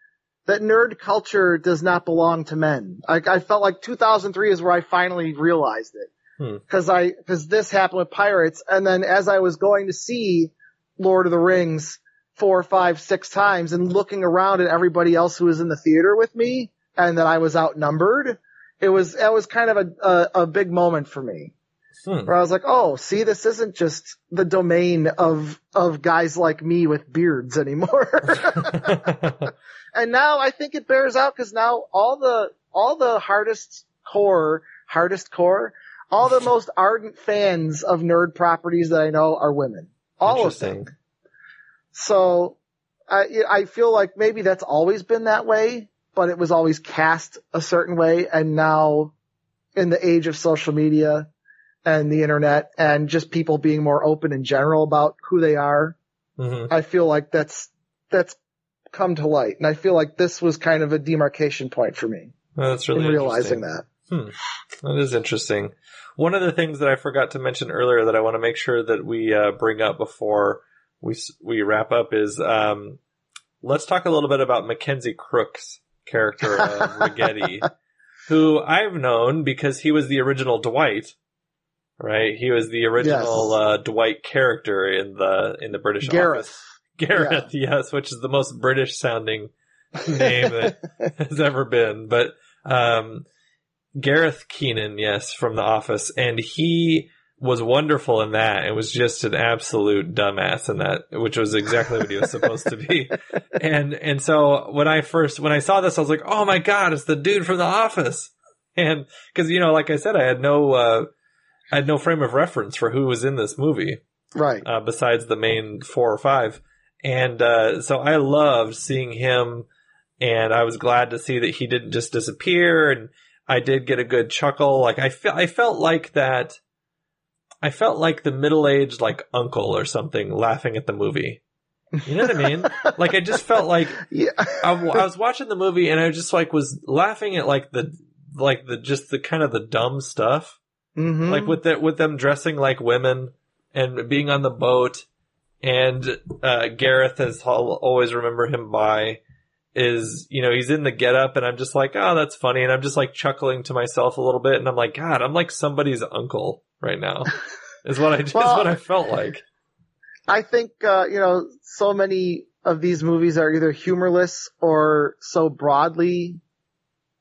that nerd culture does not belong to men. I, I felt like 2003 is where I finally realized it. Hmm. Cause I, cause this happened with Pirates, and then as I was going to see Lord of the Rings, four, five, six times and looking around at everybody else who was in the theater with me and that I was outnumbered. It was, it was kind of a, a, a big moment for me Hmm. where I was like, oh, see, this isn't just the domain of, of guys like me with beards anymore. (laughs) and now I think it bears out because now all the, all the hardest core, hardest core, all the (laughs) most ardent fans of nerd properties that I know are women. All of them. So I I feel like maybe that's always been that way, but it was always cast a certain way, and now in the age of social media and the internet and just people being more open in general about who they are, hmm I feel like that's that's come to light, and I feel like this was kind of a demarcation point for me Well, that's really in realizing that. That is interesting. One of the things that I forgot to mention earlier that I want to make sure that we uh, bring up before we we wrap up is um, let's talk a little bit about Mackenzie Crook's character of (laughs) Ragetti, who I've known because he was the original Dwight. Right, he was the original Yes. uh, Dwight character in the in the British Gareth. Office. (laughs) Gareth, yes, which is the most British sounding name that (laughs) has ever been. But um, Gareth Keenan, yes, from The Office, and he was wonderful in that. It was just an absolute dumbass in that, which was exactly what he was supposed to be. (laughs) And and so when I first when I saw this, I was like, oh my god, it's the dude from The Office. And because you know, like I said, I had no uh, I had no frame of reference for who was in this movie Right. uh, besides the main four or five. And uh, so I loved seeing him, and I was glad to see that he didn't just disappear. And I did get a good chuckle. Like I felt, I felt like that. I felt like the middle-aged like uncle or something laughing at the movie. You know what I mean? like I just felt like (laughs) Yeah. I, I was watching the movie and I just like was laughing at like the like the just the kind of the dumb stuff hmm like with the, with them dressing like women and being on the boat and uh, Gareth has I'll always remember him by is you know he's in the get up and I'm just like oh that's funny. And I'm just like chuckling to myself a little bit and I'm like God I'm like somebody's uncle right now (laughs) is what I is Well- what I felt like. I think uh, you know so many of these movies are either humorless or so broadly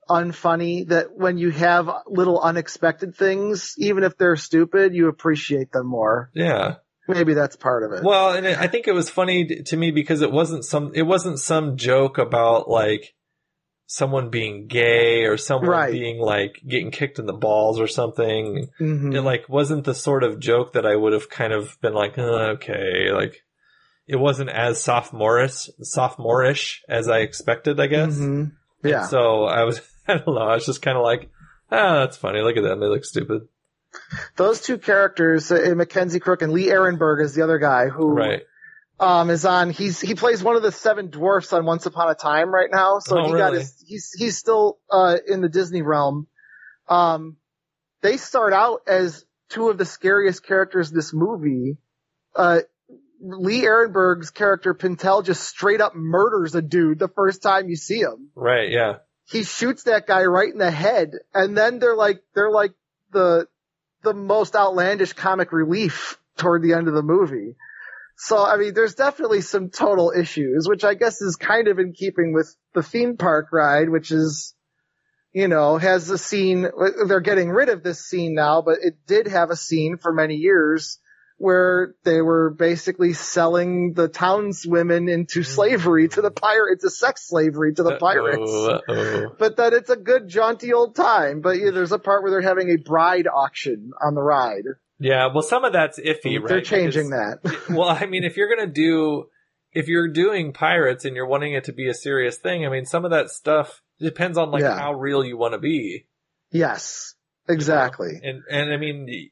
unfunny that when you have little unexpected things, even if they're stupid, you appreciate them more. yeah Maybe that's part of it. Well, and it, I think it was funny to me because it wasn't some it wasn't some joke about like someone being gay or someone Right. being like getting kicked in the balls or something. Mhm. It like wasn't the sort of joke that I would have kind of been like, "Uh, okay, like it wasn't as sophomorish sophomorish as I expected, I guess. Mhm. And Yeah. so I was (laughs) I don't know, I was just kind of like, ah, that's funny. Look at them, they look stupid. Those two characters, uh, Mackenzie Crook and Lee Arenberg is the other guy who Right. um, is on. He's he plays one of the seven dwarfs on Once Upon a Time right now. So Oh, he got his. He's he's still uh, in the Disney realm. Um, they start out as two of the scariest characters in this movie. Uh, Lee Arenberg's character Pintel just straight up murders a dude the first time you see him. Right, yeah. He shoots that guy right in the head, and then they're like they're like the the most outlandish comic relief toward the end of the movie. So, I mean, there's definitely some total issues, which I guess is kind of in keeping with the theme park ride, which is, you know, has a scene, they're getting rid of this scene now, but it did have a scene for many years where they were basically selling the townswomen into mm. slavery to the pirates, into sex slavery to the pirates. Uh-oh, uh-oh. (laughs) But that it's a good jaunty old time. But yeah, there's a part where they're having a bride auction on the ride. Yeah, well, some of that's iffy, right? They're changing Because- that. well, I mean, if you're gonna do, if you're doing pirates and you're wanting it to be a serious thing, I mean, some of that stuff depends on like Yeah. how real you want to be. Yes, exactly. And and I mean,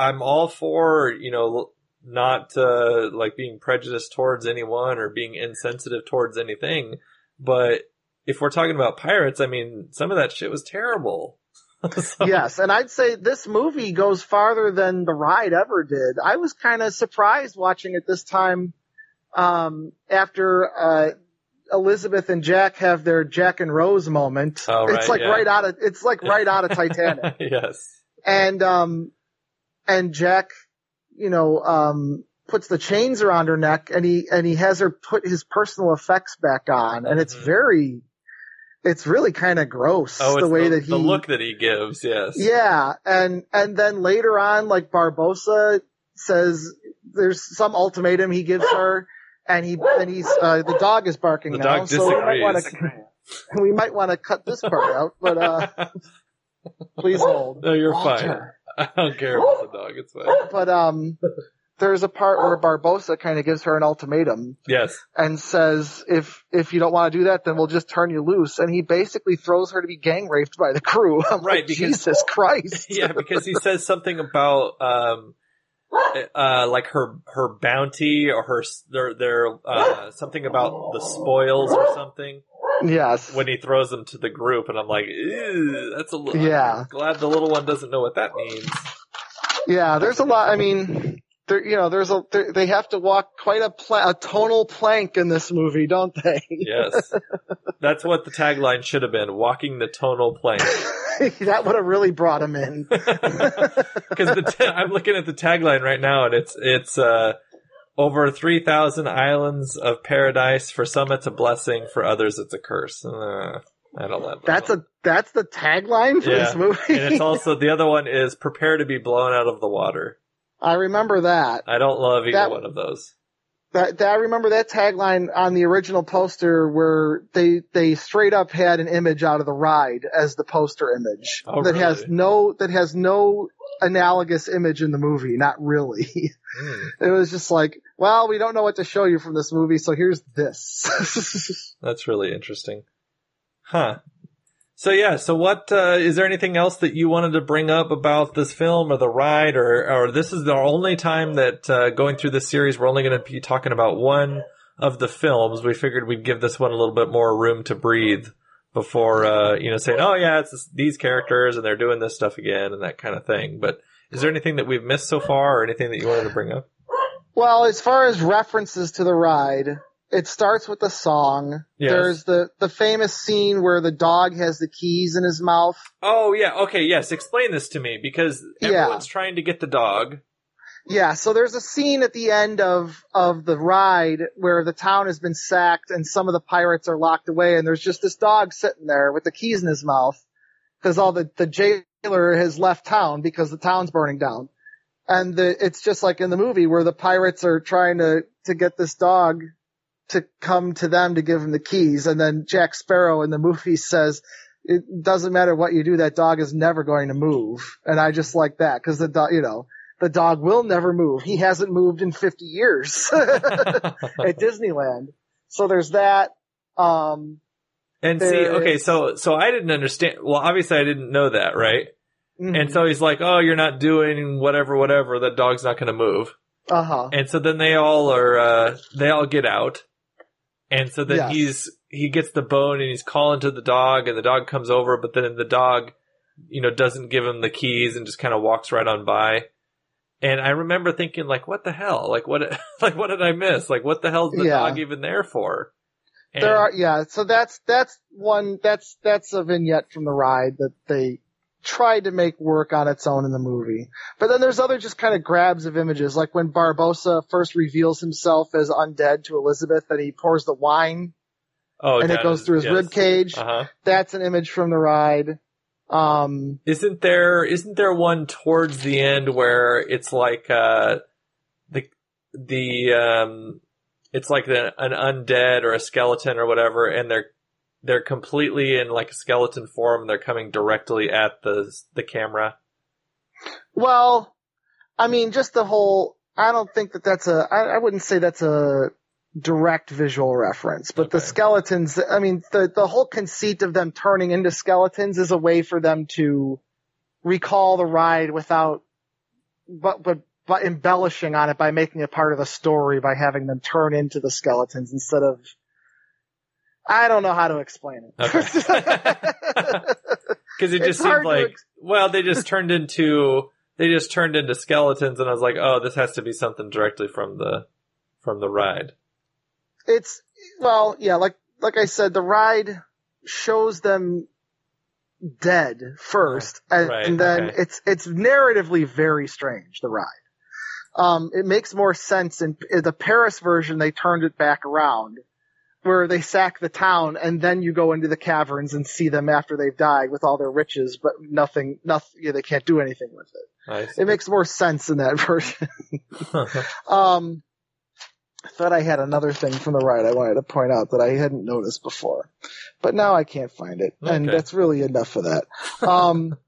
I'm all for you know not uh, like being prejudiced towards anyone or being insensitive towards anything, but if we're talking about pirates, I mean, some of that shit was terrible. (laughs) So- yes, and I'd say this movie goes farther than the ride ever did. I was kind of surprised watching it this time um, after uh, Elizabeth and Jack have their Jack and Rose moment. Oh, right, it's like yeah. right out of it's like right out of (laughs) Titanic. yes. and um and Jack, you know, um puts the chains around her neck and he and he has her put his personal effects back on and it's Mhm. very it's really kind of gross Oh, the way that he the look that he gives. Yes. yeah and and then later on like Barbossa says there's some ultimatum he gives her and he and he's uh, the dog is barking The now dog so we might want disagrees. to (laughs) we might want to cut this part out but uh (laughs) please hold no, you're Walter. fine. I don't care about the dog. It's fine. (laughs) but um there's a part where Barbossa kind of gives her an ultimatum Yes. and says if if you don't want to do that then we'll just turn you loose and he basically throws her to be gang raped by the crew I'm Right, like, because- Jesus Christ (laughs) yeah, because he says something about um uh like her her bounty or her their their uh something about the spoils or something (laughs) yes when he throws them to the group and I'm like, Ew, that's a little Yeah. glad the little one doesn't know what that means. yeah there's a lot I mean there you know there's a there, they have to walk quite a a tonal plank in this movie don't they Yes. (laughs) That's what the tagline should have been, walking the tonal plank. (laughs) that would have really brought him in Because the I'm looking at the tagline right now, and it's it's uh, over three thousand islands of paradise. For some, it's a blessing. For others, it's a curse. Uh, I don't like that. that's a that's the tagline for Yeah. this movie and it's also the other one is prepare to be blown out of the water. I remember that I don't love either That- one of those. That, that I remember that tagline on the original poster where they they straight up had an image out of the ride as the poster image Oh, that has no that has no analogous image in the movie. Not really. Hmm, (laughs) it was just like, well, we don't know what to show you from this movie, so here's this. (laughs) that's really interesting, huh? So yeah, so what uh, is there anything else that you wanted to bring up about this film or the ride, or or this is the only time that uh, going through this series we're only going to be talking about one of the films. We figured we'd give this one a little bit more room to breathe before uh, you know saying, oh yeah, it's this, these characters and they're doing this stuff again and that kind of thing. But is there anything that we've missed so far, or anything that you wanted to bring up? Well, as far as references to the ride, it starts with the song. Yes. There's the, the famous scene where the dog has the keys in his mouth. Oh yeah, okay, yes. Explain this to me because Yeah. everyone's trying to get the dog. Yeah, so there's a scene at the end of, of the ride where the town has been sacked and some of the pirates are locked away and there's just this dog sitting there with the keys in his mouth because all the, the jailer has left town because the town's burning down. And the, it's just like in the movie where the pirates are trying to, to get this dog to come to them to give him the keys. And then Jack Sparrow in the movie (laughs) says, it doesn't matter what you do, that dog is never going to move. And I just like that because the dog, you know, the dog will never move. He hasn't moved in 50 years (laughs) at (laughs) Disneyland. So there's that. Um, And see, okay, so so I didn't understand. Well, obviously I didn't know that, right? mhm. And so he's like, "Oh, you're not doing whatever, whatever. That dog's not going to move." uh-huh. And so then they all are, uh, they all get out. And so then Yes. he's, he gets the bone and he's calling to the dog and the dog comes over, but then the dog, you know, doesn't give him the keys and just kind of walks right on by. And I remember thinking like, what the hell? Like what, (laughs) like what did I miss? Like what the hell's the Yeah. dog even there for? And- There are, yeah, so that's, that's one, that's, that's a vignette from the ride that they tried to make work on its own in the movie. But then there's other just kind of grabs of images, like when Barbossa first reveals himself as undead to Elizabeth and he pours the wine oh, and it goes through his yes. rib cage. Uh-huh. That's an image from the ride. Um, Isn't there isn't there one towards the end where it's like uh the the um it's like the, an undead or a skeleton or whatever and they're they're completely in like a skeleton form they're coming directly at the the camera Well, I mean, just the whole. I don't think that that's a. I, I wouldn't say that's a direct visual reference, but the skeletons. I mean, the the whole conceit of them turning into skeletons is a way for them to recall the ride without, but but but embellishing on it by making it part of the story by having them turn into the skeletons instead of. I don't know how to explain it. (laughs) because it just seemed like ex- well they just turned into they just turned into skeletons and I was like oh this has to be something directly from the from the ride it's well, yeah, like like I said, the ride shows them dead first, and, Right, and then okay. it's it's narratively very strange. The ride, um, it makes more sense in, in the Paris version. They turned it back around, where they sack the town, and then you go into the caverns and see them after they've died with all their riches, but nothing, nothing. Yeah, they can't do anything with it. It makes more sense in that (laughs) version. (laughs) Um, I thought I had another thing from the ride I wanted to point out that I hadn't noticed before, but now I can't find it, and that's really enough for that. Um,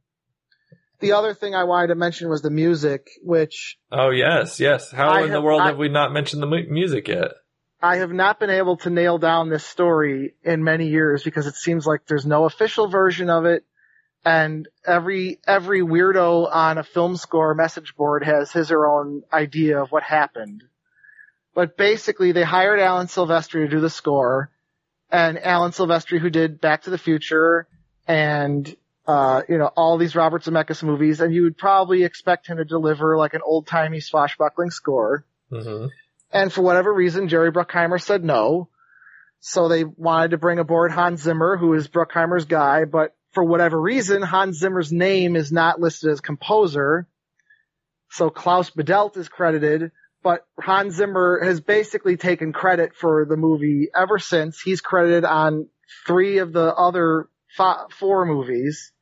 (laughs) the other thing I wanted to mention was the music, which oh yes yes how I in the world I- have we not mentioned the mu- music yet I have not been able to nail down this story in many years because it seems like there's no official version of it. And every, every weirdo on a film score message board has his or her own idea of what happened. But basically they hired Alan Silvestri to do the score and Alan Silvestri who did Back to the Future and, uh, you know, all these Robert Zemeckis movies and you would probably expect him to deliver like an old timey swashbuckling score. hmm And for whatever reason, Jerry Bruckheimer said no. So they wanted to bring aboard Hans Zimmer, who is Bruckheimer's guy, but for whatever reason, Hans Zimmer's name is not listed as composer. So Klaus Badelt is credited, but Hans Zimmer has basically taken credit for the movie ever since. He's credited on three of the other four movies.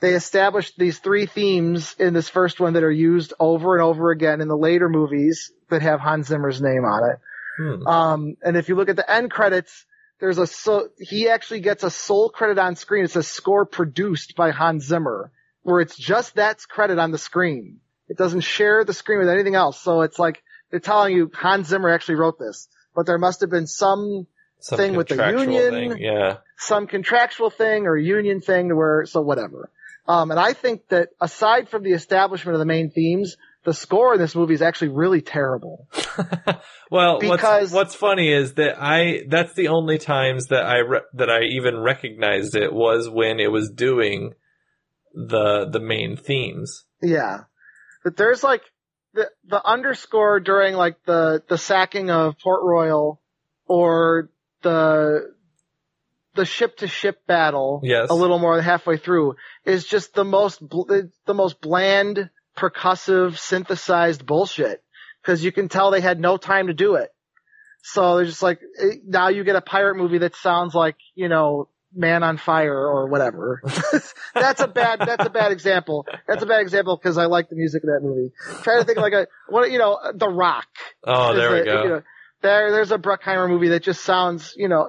They established these three themes in this first one that are used over and over again in the later movies that have Hans Zimmer's name on it. Hmm. Um, and if you look at the end credits, there's a so he actually gets a sole credit on screen. It's a score produced by Hans Zimmer, where it's just that's credit on the screen. It doesn't share the screen with anything else. So it's like they're telling you Hans Zimmer actually wrote this, but there must have been some Some thing with the union. thing, yeah some contractual thing or union thing to where so whatever. Um, and I think that aside from the establishment of the main themes, the score in this movie is actually really terrible. (laughs) well, Because- what's what's funny is that I that's the only times that I re- that I even recognized it was when it was doing the the main themes. Yeah. But there's like, the the underscore during like the the sacking of Port Royal or the the ship to ship battle Yes. a little more than halfway through is just the most bl- the most bland percussive synthesized bullshit because you can tell they had no time to do it so they're just like eh, now you get a pirate movie that sounds like you know man on fire or whatever (laughs) that's a bad that's a bad example that's a bad example because i like the music of that movie try to think like a what you know the rock Oh, there we a- go. you know, there there's a bruckheimer movie that just sounds you know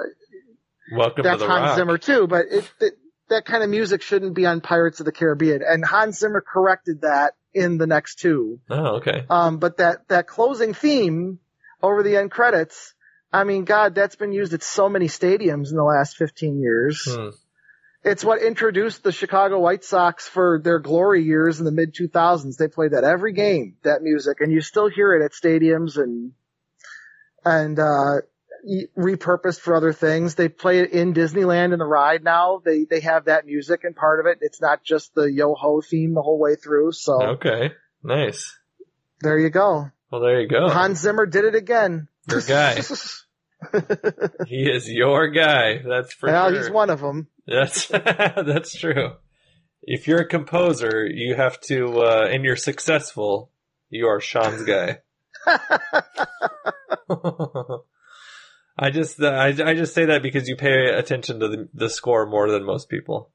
Welcome that's to the Hans Rock. Zimmer too, but it, it, that kind of music shouldn't be on Pirates of the Caribbean. And Hans Zimmer corrected that in the next two. Oh, okay. Um, but that, that closing theme over the end credits, I mean, God, that's been used at so many stadiums in the last 15 years. Hmm. It's what introduced the Chicago White Sox for their glory years in the mid 2000s. They played that every game, that music, and you still hear it at stadiums and, and, uh, repurposed for other things. They play it in Disneyland in the ride now. They, they have that music and part of it. It's not just the yo ho theme the whole way through. So Okay. Nice. there you go. Well, there you go. Hans Zimmer did it again. Your guy. (laughs) (laughs) he is your guy. That's for well, sure. he's one of them. That's (laughs) that's true. If you're a composer, you have to, uh, and you're successful, you are Sean's guy. (laughs) I just, uh, I, I just say that because you pay attention to the, the score more than most people.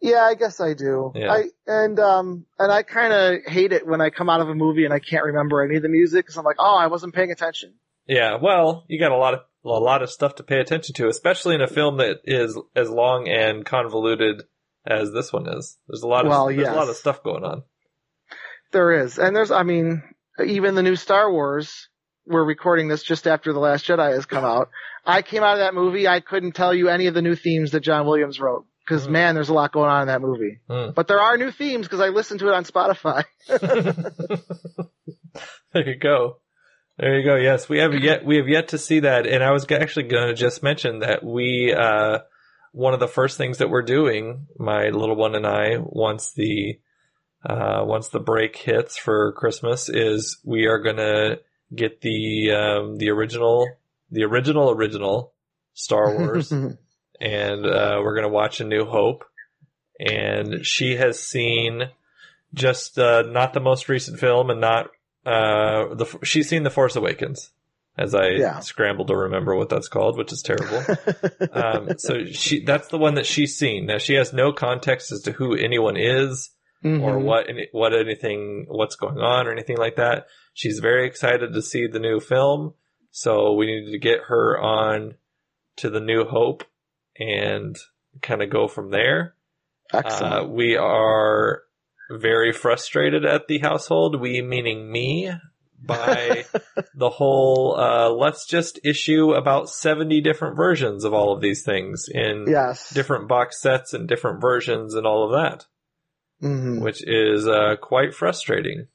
Yeah, I guess I do. Yeah. I and um and I kind of hate it when I come out of a movie and I can't remember any of the music because I'm like, oh, I wasn't paying attention. Yeah, well, you got a lot of a lot of stuff to pay attention to, especially in a film that is as long and convoluted as this one is. There's a lot of Well, there's yes. a lot of stuff going on. There is, and there's, I mean, even the new Star Wars. We're recording this just after the Last Jedi has come out. I came out of that movie. I couldn't tell you any of the new themes that John Williams wrote because Hmm. man, there's a lot going on in that movie. Hmm. But there are new themes because I listened to it on Spotify. (laughs) (laughs) there you go. There you go. Yes, we have yet we have yet to see that, and I was actually going to just mention that we uh, one of the first things that we're doing, my little one and I, once the uh, once the break hits for Christmas, is we are going to get the um, the original the original original Star Wars (laughs) and uh, we're gonna watch A New Hope. And she has seen just uh, not the most recent film, and not uh, the she's seen The Force Awakens. As I Yeah. scramble to remember what that's called, which is terrible. (laughs) um, so she that's the one that she's seen. Now she has no context as to who anyone is or Mhm. what any, what anything what's going on or anything like that. She's very excited to see the new film, so we needed to get her on to the New Hope and kind of go from there. Excellent. Uh, we are very frustrated at the household. We meaning me by (laughs) the whole uh, let's just issue about 70 different versions of all of these things in yes. different box sets and different versions and all of that Mhm. which is uh, quite frustrating.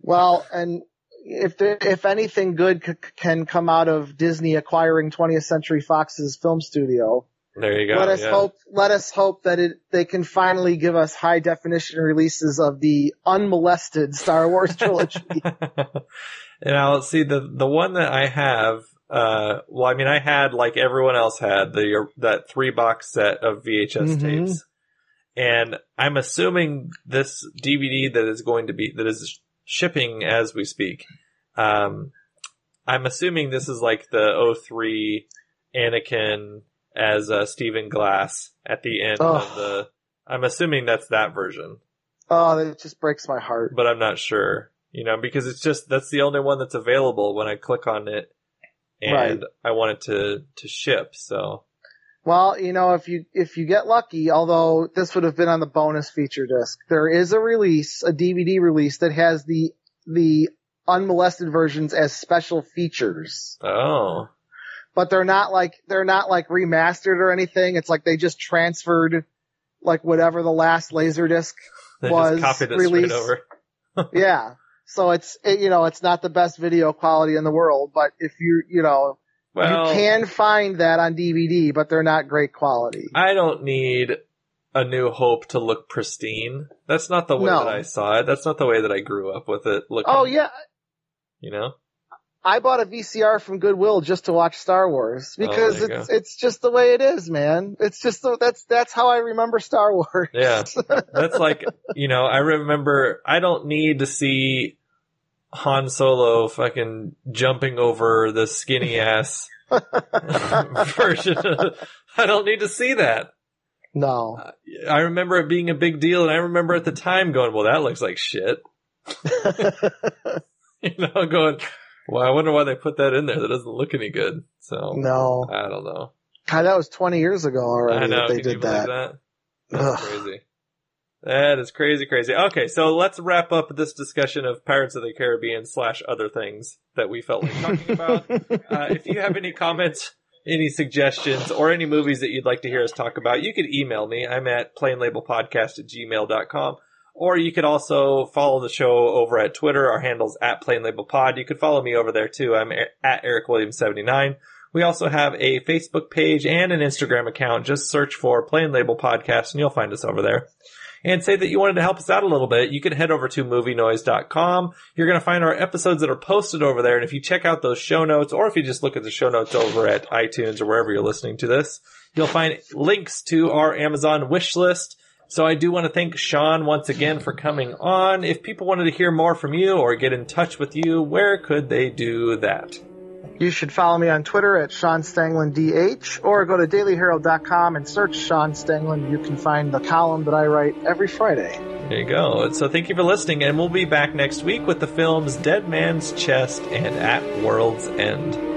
Well, and if there, if anything good c- can come out of Disney acquiring 20th Century Fox's film studio, There you go. let us yeah. hope let us hope that it they can finally give us high definition releases of the unmolested Star Wars (laughs) trilogy. and I'll see the the one that I have. Uh, well, I mean, I had like everyone else had the that three box set of VHS Mhm. tapes, and I'm assuming this DVD that is going to be that is shipping as we speak. Um, I'm assuming this is like the 03 Anakin as uh, Stephen Glass at the end of the. I'm assuming that's that version. oh, that just breaks my heart. but I'm not sure. You know, because it's just that's the only one that's available when I click on it, and Right. I want it to to ship. So Well, you know, if you if you get lucky, although this would have been on the bonus feature disc, there is a release, a DVD release that has the the unmolested versions as special features. oh, But they're not like they're not like remastered or anything. It's like they just transferred like whatever the last Laserdisc they Was just copied it released- over. (laughs) yeah. So it's it, you know it's not the best video quality in the world, but if you you know Well, you can find that on DVD, but they're not great quality. I don't need A New Hope to look pristine. That's not the way No. that I saw it. That's not the way that I grew up with it. Looking, Oh yeah, you know. I bought a VCR from Goodwill just to watch Star Wars because Oh, there you it's it's just the way it is, man. It's just the, that's that's how I remember Star (laughs) Wars. Yeah. That's like, you know, I remember I don't need to see Han Solo fucking jumping over the skinny (laughs) ass (laughs) version. of- I don't need to see that. no. I remember it being a big deal, and I remember at the time going, "Well, that looks like shit." you know, going, "Well, I wonder why they put that in there. That doesn't look any good." So no. I don't know. God, that was 20 years ago already I know. that they did that. that? That's Ugh. crazy. That is crazy, crazy. Okay, so let's wrap up this discussion of Pirates of the Caribbean slash other things that we felt like talking about. (laughs) uh, if you have any comments, any suggestions, or any movies that you'd like to hear us talk about, you could email me. I'm at plainlabelpodcast at gmail.com. Or you could also follow the show over at Twitter. Our handle's at Plain Label Pod. You could follow me over there too. I'm at Eric Williams 79. We also have a Facebook page and an Instagram account. Just search for Plain Label Podcast and you'll find us over there. And say that you wanted to help us out a little bit, you can head over to movienoise.com. You're going to find our episodes that are posted over there. And if you check out those show notes, or if you just look at the show notes over at iTunes or wherever you're listening to this, you'll find links to our Amazon wish list. So I do want to thank Sean once again for coming on. If people wanted to hear more from you or get in touch with you, where could they do that? You should follow me on Twitter at Sean Stangland DH or go to dailyherald.com and search Sean Stangland. You can find the column that I write every Friday. There you go. So thank you for listening, and we'll be back next week with the films Dead Man's Chest and At World's End.